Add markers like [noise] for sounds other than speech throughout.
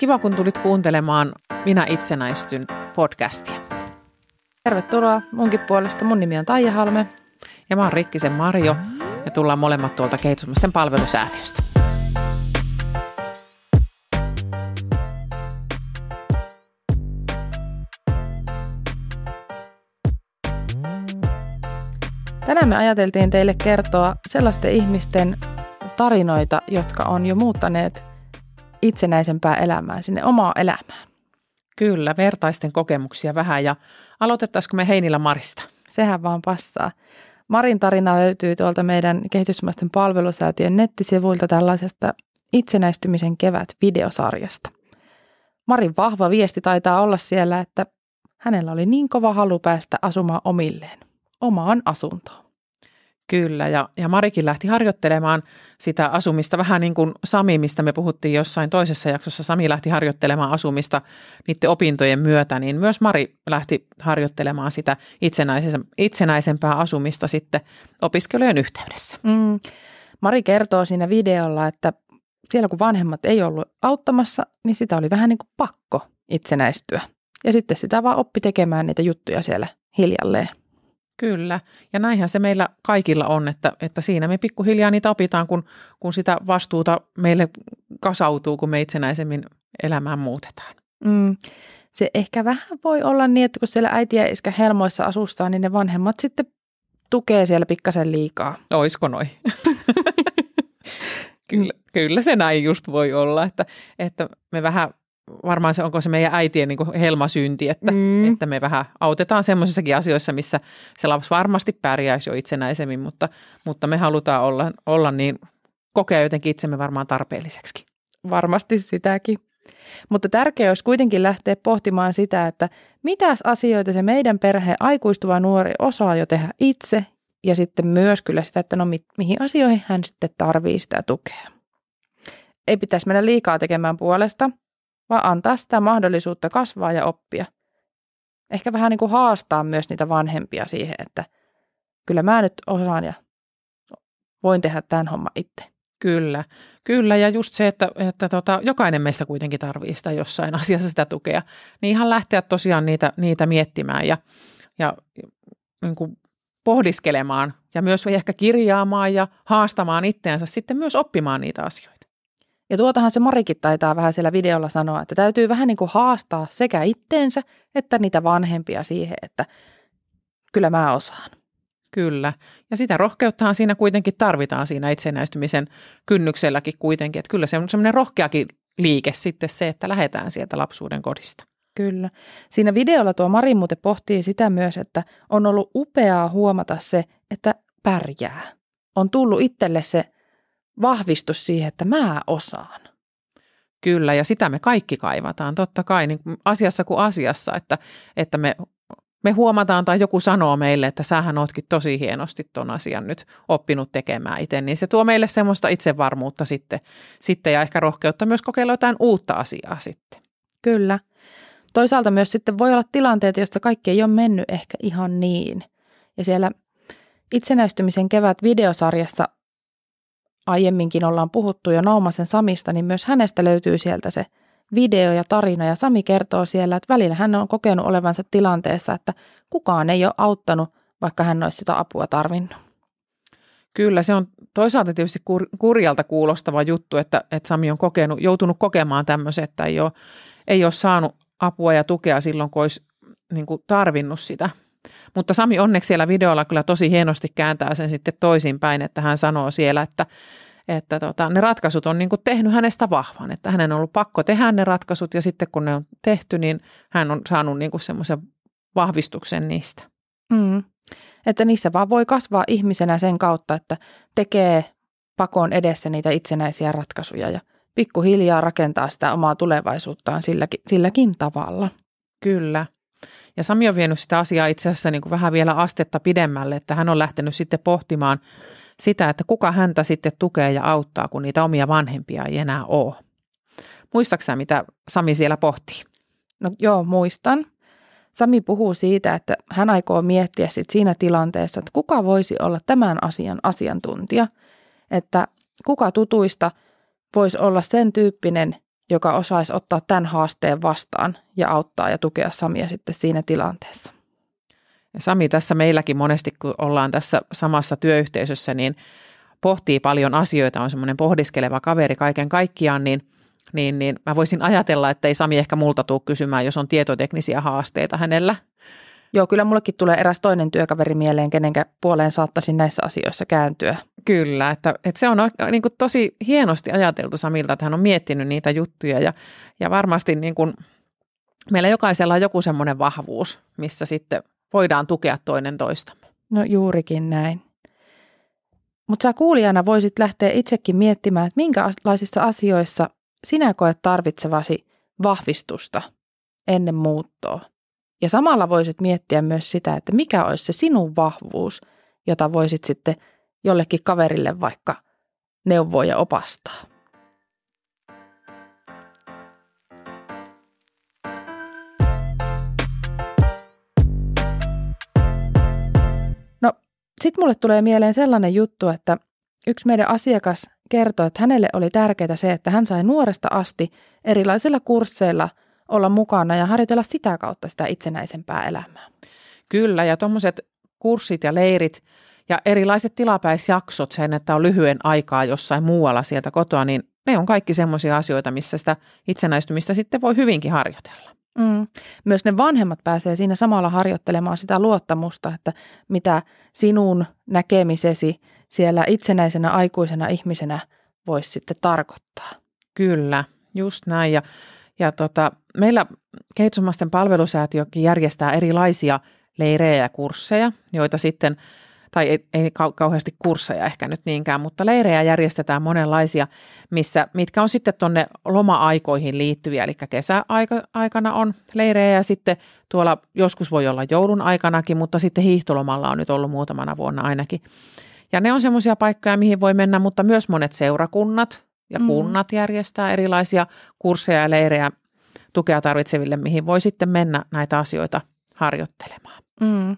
Kiva, kun tulit kuuntelemaan Minä itsenäistyn podcastia. Tervetuloa munkin puolesta. Mun nimi on Taija Halme. Ja mä oon Rikkisen Marjo ja tullaan molemmat tuolta kehitysmaisten palvelusäätiöstä. Tänään me ajateltiin teille kertoa sellaisten ihmisten tarinoita, jotka on jo muuttaneet itsenäisempää elämää sinne omaa elämään. Kyllä, vertaisten kokemuksia vähän ja aloitettaisiko me Heinillä Marista? Sehän vaan passaa. Marin tarina löytyy tuolta meidän kehitysmaisten palvelusäätiön nettisivuilta tällaisesta itsenäistymisen kevät videosarjasta. Marin vahva viesti taitaa olla siellä, että hänellä oli niin kova halu päästä asumaan omilleen, omaan asuntoon. Kyllä, ja, ja Marikin lähti harjoittelemaan sitä asumista vähän niin kuin Sami, mistä me puhuttiin jossain toisessa jaksossa. Sami lähti harjoittelemaan asumista niiden opintojen myötä, niin myös Mari lähti harjoittelemaan sitä itsenäisempää asumista sitten opiskelujen yhteydessä. Mm. Mari kertoo siinä videolla, että siellä kun vanhemmat ei ollut auttamassa, niin sitä oli vähän niin kuin pakko itsenäistyä. Ja sitten sitä vaan oppi tekemään niitä juttuja siellä hiljalleen. Kyllä, ja näinhän se meillä kaikilla on, että, että siinä me pikkuhiljaa niitä opitaan, kun, kun sitä vastuuta meille kasautuu, kun me itsenäisemmin elämään muutetaan. Mm. Se ehkä vähän voi olla niin, että kun siellä äiti ja iskä helmoissa asustaa, niin ne vanhemmat sitten tukee siellä pikkasen liikaa. Oisko noin? [laughs] kyllä, kyllä se näin just voi olla, että, että me vähän varmaan se onko se meidän äitien niin kuin helmasynti, että, mm. että me vähän autetaan semmoisissakin asioissa, missä se lapsi varmasti pärjäisi jo itsenäisemmin, mutta, mutta me halutaan olla, olla niin, kokea jotenkin itsemme varmaan tarpeelliseksi. Varmasti sitäkin. Mutta tärkeää olisi kuitenkin lähteä pohtimaan sitä, että mitä asioita se meidän perhe aikuistuva nuori osaa jo tehdä itse ja sitten myös kyllä sitä, että no mi- mihin asioihin hän sitten tarvii sitä tukea. Ei pitäisi mennä liikaa tekemään puolesta, vaan antaa sitä mahdollisuutta kasvaa ja oppia. Ehkä vähän niin kuin haastaa myös niitä vanhempia siihen, että kyllä mä nyt osaan ja voin tehdä tämän homman itse. Kyllä, kyllä. Ja just se, että, että tota, jokainen meistä kuitenkin tarvitsee sitä jossain [laughs] asiassa sitä tukea. Niin ihan lähteä tosiaan niitä, niitä miettimään ja, ja niin kuin pohdiskelemaan ja myös ehkä kirjaamaan ja haastamaan itseänsä sitten myös oppimaan niitä asioita. Ja tuotahan se Marikin taitaa vähän siellä videolla sanoa, että täytyy vähän niin kuin haastaa sekä itteensä että niitä vanhempia siihen, että kyllä mä osaan. Kyllä. Ja sitä rohkeuttahan siinä kuitenkin tarvitaan siinä itsenäistymisen kynnykselläkin kuitenkin. Että kyllä se on semmoinen rohkeakin liike sitten se, että lähdetään sieltä lapsuuden kodista. Kyllä. Siinä videolla tuo Mari muuten pohtii sitä myös, että on ollut upeaa huomata se, että pärjää. On tullut itselle se vahvistus siihen, että mä osaan. Kyllä, ja sitä me kaikki kaivataan, totta kai, niin asiassa kuin asiassa, että, että me, me huomataan tai joku sanoo meille, että sähän ootkin tosi hienosti ton asian nyt oppinut tekemään itse, niin se tuo meille semmoista itsevarmuutta sitten, sitten ja ehkä rohkeutta myös kokeilla jotain uutta asiaa sitten. Kyllä. Toisaalta myös sitten voi olla tilanteita, joista kaikki ei ole mennyt ehkä ihan niin. Ja siellä itsenäistymisen kevät videosarjassa aiemminkin ollaan puhuttu jo Naumasen Samista, niin myös hänestä löytyy sieltä se video ja tarina. Ja Sami kertoo siellä, että välillä hän on kokenut olevansa tilanteessa, että kukaan ei ole auttanut, vaikka hän olisi sitä apua tarvinnut. Kyllä, se on toisaalta tietysti kur, kurjalta kuulostava juttu, että, että Sami on kokenut, joutunut kokemaan tämmöisen, että ei ole, ei ole saanut apua ja tukea silloin, kun olisi niin kuin tarvinnut sitä. Mutta Sami onneksi siellä videolla kyllä tosi hienosti kääntää sen sitten toisinpäin, että hän sanoo siellä, että, että tota, ne ratkaisut on niin kuin tehnyt hänestä vahvan, että hänen on ollut pakko tehdä ne ratkaisut ja sitten kun ne on tehty, niin hän on saanut niin kuin semmoisen vahvistuksen niistä. Mm. Että niissä vaan voi kasvaa ihmisenä sen kautta, että tekee pakon edessä niitä itsenäisiä ratkaisuja ja pikkuhiljaa rakentaa sitä omaa tulevaisuuttaan silläkin, silläkin tavalla. Kyllä. Ja Sami on vienyt sitä asiaa itse asiassa niin kuin vähän vielä astetta pidemmälle, että hän on lähtenyt sitten pohtimaan sitä, että kuka häntä sitten tukee ja auttaa, kun niitä omia vanhempia ei enää ole. Muistaaksä, mitä Sami siellä pohtii? No joo, muistan. Sami puhuu siitä, että hän aikoo miettiä sit siinä tilanteessa, että kuka voisi olla tämän asian asiantuntija, että kuka tutuista voisi olla sen tyyppinen, joka osaisi ottaa tämän haasteen vastaan ja auttaa ja tukea Samia sitten siinä tilanteessa. Sami tässä meilläkin monesti, kun ollaan tässä samassa työyhteisössä, niin pohtii paljon asioita, on semmoinen pohdiskeleva kaveri kaiken kaikkiaan, niin, niin, niin mä voisin ajatella, että ei Sami ehkä multa tule kysymään, jos on tietoteknisiä haasteita hänellä. Joo, kyllä mullekin tulee eräs toinen työkaveri mieleen, kenenkä puoleen saattaisin näissä asioissa kääntyä. Kyllä, että, että se on niin kuin tosi hienosti ajateltu Samilta, että hän on miettinyt niitä juttuja ja, ja varmasti niin kuin, meillä jokaisella on joku semmoinen vahvuus, missä sitten voidaan tukea toinen toistamme. No juurikin näin. Mutta sä kuulijana voisit lähteä itsekin miettimään, että minkälaisissa asioissa sinä koet tarvitsevasi vahvistusta ennen muuttoa. Ja samalla voisit miettiä myös sitä, että mikä olisi se sinun vahvuus, jota voisit sitten jollekin kaverille vaikka neuvoa ja opastaa. No, sitten mulle tulee mieleen sellainen juttu, että yksi meidän asiakas kertoi, että hänelle oli tärkeää se, että hän sai nuoresta asti erilaisilla kursseilla olla mukana ja harjoitella sitä kautta sitä itsenäisempää elämää. Kyllä, ja tuommoiset kurssit ja leirit ja erilaiset tilapäisjaksot sen, että on lyhyen aikaa jossain muualla sieltä kotoa, niin ne on kaikki semmoisia asioita, missä sitä itsenäistymistä sitten voi hyvinkin harjoitella. Mm. Myös ne vanhemmat pääsee siinä samalla harjoittelemaan sitä luottamusta, että mitä sinun näkemisesi siellä itsenäisenä aikuisena ihmisenä voisi sitten tarkoittaa. Kyllä, just näin. Ja, ja tota, meillä kehitysmaisten palvelusäätiökin järjestää erilaisia leirejä ja kursseja, joita sitten – tai ei, ei kauheasti kursseja ehkä nyt niinkään, mutta leirejä järjestetään monenlaisia, missä, mitkä on sitten tuonne loma-aikoihin liittyviä, eli kesäaikana on leirejä ja sitten tuolla joskus voi olla joulun aikanakin, mutta sitten hiihtolomalla on nyt ollut muutamana vuonna ainakin. Ja ne on semmoisia paikkoja, mihin voi mennä, mutta myös monet seurakunnat ja mm. kunnat järjestää erilaisia kursseja ja leirejä tukea tarvitseville, mihin voi sitten mennä näitä asioita harjoittelemaan. Mm.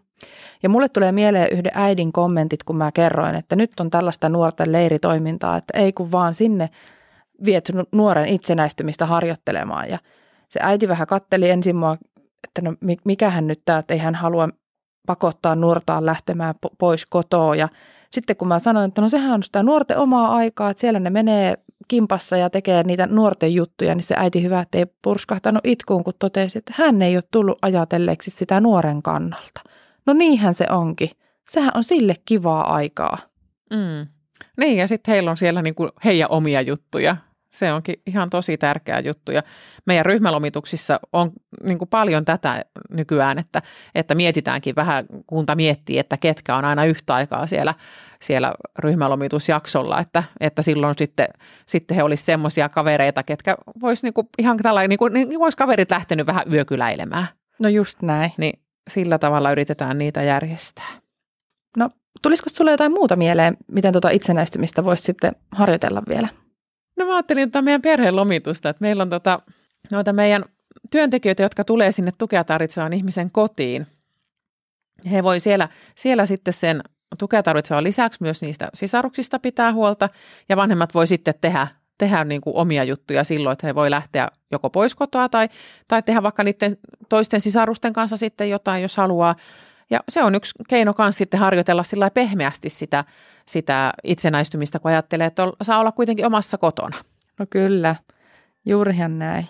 Ja mulle tulee mieleen yhden äidin kommentit, kun mä kerroin, että nyt on tällaista nuorten leiritoimintaa, että ei kun vaan sinne viet nuoren itsenäistymistä harjoittelemaan. Ja se äiti vähän katteli ensin mua, että no mikähän nyt tämä, että ei hän halua pakottaa nuortaan lähtemään pois kotoa. Ja sitten kun mä sanoin, että no sehän on sitä nuorten omaa aikaa, että siellä ne menee kimpassa ja tekee niitä nuorten juttuja, niin se äiti hyvä, että ei purskahtanut itkuun, kun totesi, että hän ei ole tullut ajatelleeksi sitä nuoren kannalta. No niinhän se onkin. Sehän on sille kivaa aikaa. Mm. Niin, ja sitten heillä on siellä niinku heidän omia juttuja. Se onkin ihan tosi tärkeä juttu. Ja meidän ryhmälomituksissa on niin kuin paljon tätä nykyään, että, että mietitäänkin vähän, kunta miettii, että ketkä on aina yhtä aikaa siellä, siellä ryhmälomitusjaksolla, että, että silloin sitten, sitten he olisivat semmoisia kavereita, ketkä vois niin kuin, ihan tällainen, niin kuin, niin vois kaverit lähtenyt vähän yökyläilemään. No just näin. Niin sillä tavalla yritetään niitä järjestää. No, tulisiko sinulle jotain muuta mieleen, miten tuota itsenäistymistä voisi sitten harjoitella vielä? No mä ajattelin että meidän perheen lomitusta, että meillä on tota, noita meidän työntekijöitä, jotka tulee sinne tukea tarvitsevan ihmisen kotiin. He voi siellä, siellä sitten sen tukea tarvitsevan lisäksi myös niistä sisaruksista pitää huolta ja vanhemmat voi sitten tehdä tehdä niin kuin omia juttuja silloin, että he voi lähteä joko pois kotoa tai, tai tehdä vaikka niiden toisten sisarusten kanssa sitten jotain, jos haluaa. Ja se on yksi keino myös sitten harjoitella sillä pehmeästi sitä, sitä itsenäistymistä, kun ajattelee, että saa olla kuitenkin omassa kotona. No kyllä, juurihan näin.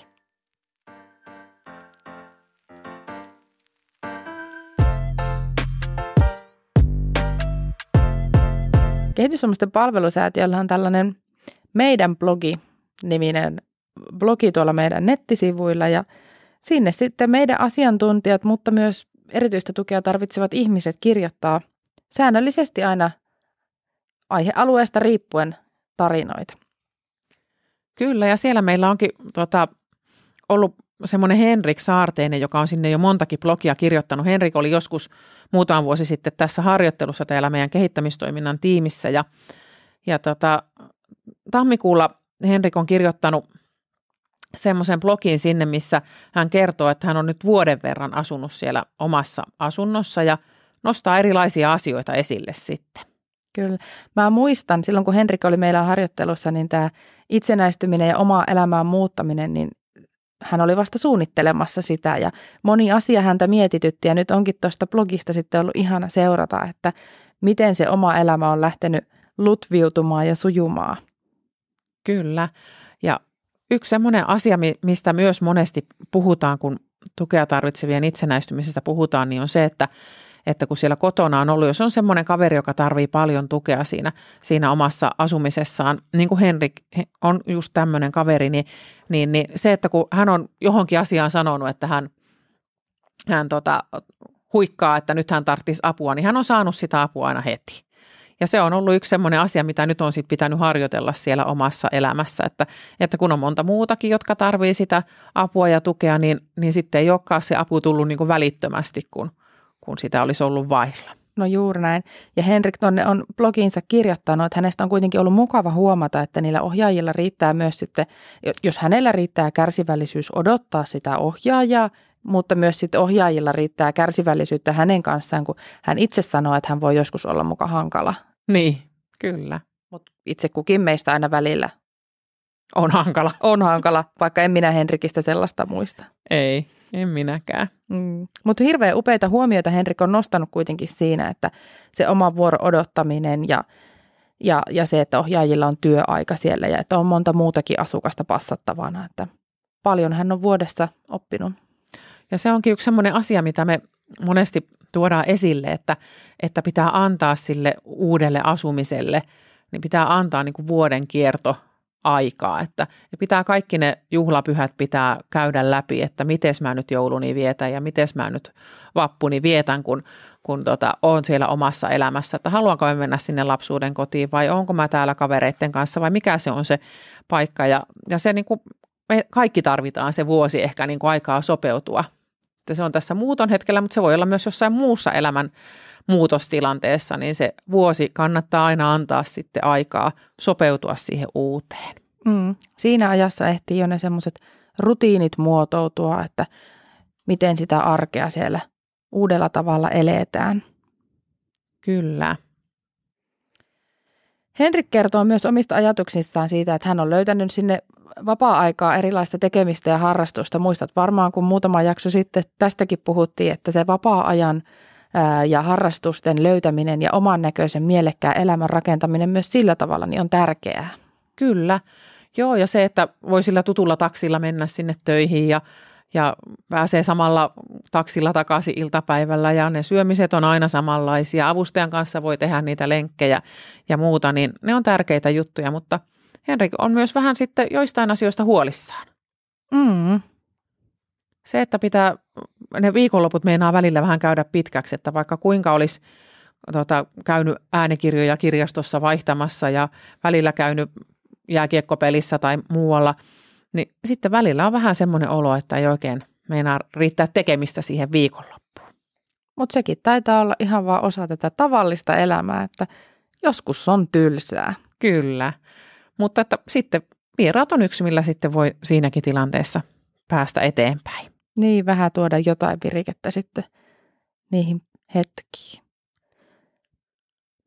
Kehitysvammaisten palvelusäätiöllä on tällainen meidän blogi-niminen blogi tuolla meidän nettisivuilla ja sinne sitten meidän asiantuntijat, mutta myös erityistä tukea tarvitsevat ihmiset kirjoittaa säännöllisesti aina aihealueesta riippuen tarinoita. Kyllä, ja siellä meillä onkin tota, ollut semmoinen Henrik Saarteinen, joka on sinne jo montakin blogia kirjoittanut. Henrik oli joskus muutama vuosi sitten tässä harjoittelussa täällä meidän kehittämistoiminnan tiimissä ja, ja tota, tammikuulla Henrik on kirjoittanut semmoisen blogin sinne, missä hän kertoo, että hän on nyt vuoden verran asunut siellä omassa asunnossa ja nostaa erilaisia asioita esille sitten. Kyllä. Mä muistan silloin, kun Henrik oli meillä harjoittelussa, niin tämä itsenäistyminen ja oma elämään muuttaminen, niin hän oli vasta suunnittelemassa sitä ja moni asia häntä mietitytti ja nyt onkin tuosta blogista sitten ollut ihana seurata, että miten se oma elämä on lähtenyt lutviutumaan ja sujumaan. Kyllä. Ja yksi semmoinen asia, mistä myös monesti puhutaan, kun tukea tarvitsevien itsenäistymisestä puhutaan, niin on se, että että kun siellä kotona on ollut, jos on semmoinen kaveri, joka tarvii paljon tukea siinä, siinä omassa asumisessaan, niin kuin Henrik on just tämmöinen kaveri, niin, niin, niin se, että kun hän on johonkin asiaan sanonut, että hän, hän tota, huikkaa, että nyt hän tarvitsisi apua, niin hän on saanut sitä apua aina heti. Ja se on ollut yksi semmoinen asia, mitä nyt on sit pitänyt harjoitella siellä omassa elämässä, että, että kun on monta muutakin, jotka tarvii sitä apua ja tukea, niin, niin sitten ei olekaan se apu tullut niin kuin välittömästi, kun, kun sitä olisi ollut vailla. No juuri näin. Ja Henrik tonne on blogiinsa kirjoittanut, että hänestä on kuitenkin ollut mukava huomata, että niillä ohjaajilla riittää myös sitten, jos hänellä riittää kärsivällisyys odottaa sitä ohjaajaa, mutta myös sitten ohjaajilla riittää kärsivällisyyttä hänen kanssaan, kun hän itse sanoo, että hän voi joskus olla muka hankala. Niin, kyllä. Mutta itse kukin meistä aina välillä on hankala. On hankala, vaikka en minä Henrikistä sellaista muista. Ei, en minäkään. Mm. Mutta hirveän upeita huomioita Henrik on nostanut kuitenkin siinä, että se oma vuoro odottaminen ja, ja, ja se, että ohjaajilla on työaika siellä ja että on monta muutakin asukasta passattavana. Että paljon hän on vuodessa oppinut. Ja se onkin yksi sellainen asia, mitä me monesti tuodaan esille, että, että pitää antaa sille uudelle asumiselle, niin pitää antaa niin kuin vuoden kierto aikaa, että pitää kaikki ne juhlapyhät pitää käydä läpi, että miten mä nyt jouluni vietän ja miten mä nyt vappuni vietän, kun, kun tota, on siellä omassa elämässä, että haluanko mä mennä sinne lapsuuden kotiin vai onko mä täällä kavereiden kanssa vai mikä se on se paikka? Ja, ja se niin kuin, me kaikki tarvitaan se vuosi ehkä niin kuin aikaa sopeutua. Että se on tässä muuton hetkellä, mutta se voi olla myös jossain muussa elämän muutostilanteessa, niin se vuosi kannattaa aina antaa sitten aikaa sopeutua siihen uuteen. Mm. Siinä ajassa ehtii jo ne semmoiset rutiinit muotoutua, että miten sitä arkea siellä uudella tavalla eletään. Kyllä. Henrik kertoo myös omista ajatuksistaan siitä, että hän on löytänyt sinne vapaa-aikaa erilaista tekemistä ja harrastusta. Muistat varmaan, kun muutama jakso sitten tästäkin puhuttiin, että se vapaa-ajan ja harrastusten löytäminen ja oman näköisen mielekkään elämän rakentaminen myös sillä tavalla niin on tärkeää. Kyllä. Joo, ja se, että voi sillä tutulla taksilla mennä sinne töihin ja, ja pääsee samalla taksilla takaisin iltapäivällä ja ne syömiset on aina samanlaisia. Avustajan kanssa voi tehdä niitä lenkkejä ja muuta, niin ne on tärkeitä juttuja, mutta – Henrik on myös vähän sitten joistain asioista huolissaan. Mm. Se, että pitää, ne viikonloput meinaa välillä vähän käydä pitkäksi, että vaikka kuinka olisi tota, käynyt äänikirjoja kirjastossa vaihtamassa ja välillä käynyt jääkiekkopelissä tai muualla, niin sitten välillä on vähän semmoinen olo, että ei oikein meinaa riittää tekemistä siihen viikonloppuun. Mutta sekin taitaa olla ihan vaan osa tätä tavallista elämää, että joskus on tylsää. Kyllä. Mutta että sitten vieraat on yksi, millä sitten voi siinäkin tilanteessa päästä eteenpäin. Niin, vähän tuoda jotain virikettä sitten niihin hetkiin.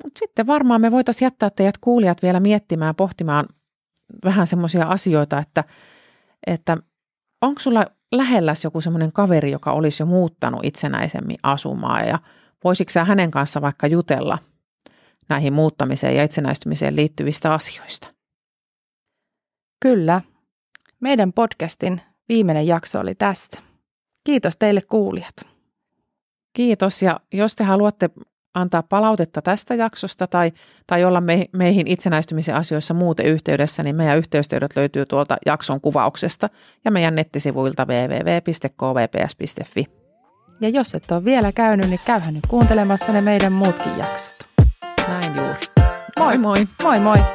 Mutta sitten varmaan me voitaisiin jättää teidät kuulijat vielä miettimään, pohtimaan vähän semmoisia asioita, että, että onko sulla lähelläs joku semmoinen kaveri, joka olisi jo muuttanut itsenäisemmin asumaan ja voisitko sä hänen kanssa vaikka jutella näihin muuttamiseen ja itsenäistymiseen liittyvistä asioista? Kyllä. Meidän podcastin viimeinen jakso oli tässä. Kiitos teille kuulijat. Kiitos ja jos te haluatte antaa palautetta tästä jaksosta tai, tai olla me, meihin itsenäistymisen asioissa muuten yhteydessä, niin meidän yhteystiedot löytyy tuolta jakson kuvauksesta ja meidän nettisivuilta www.kvps.fi. Ja jos et ole vielä käynyt, niin käyhän nyt kuuntelemassa ne meidän muutkin jaksot. Näin juuri. Moi moi! Moi moi!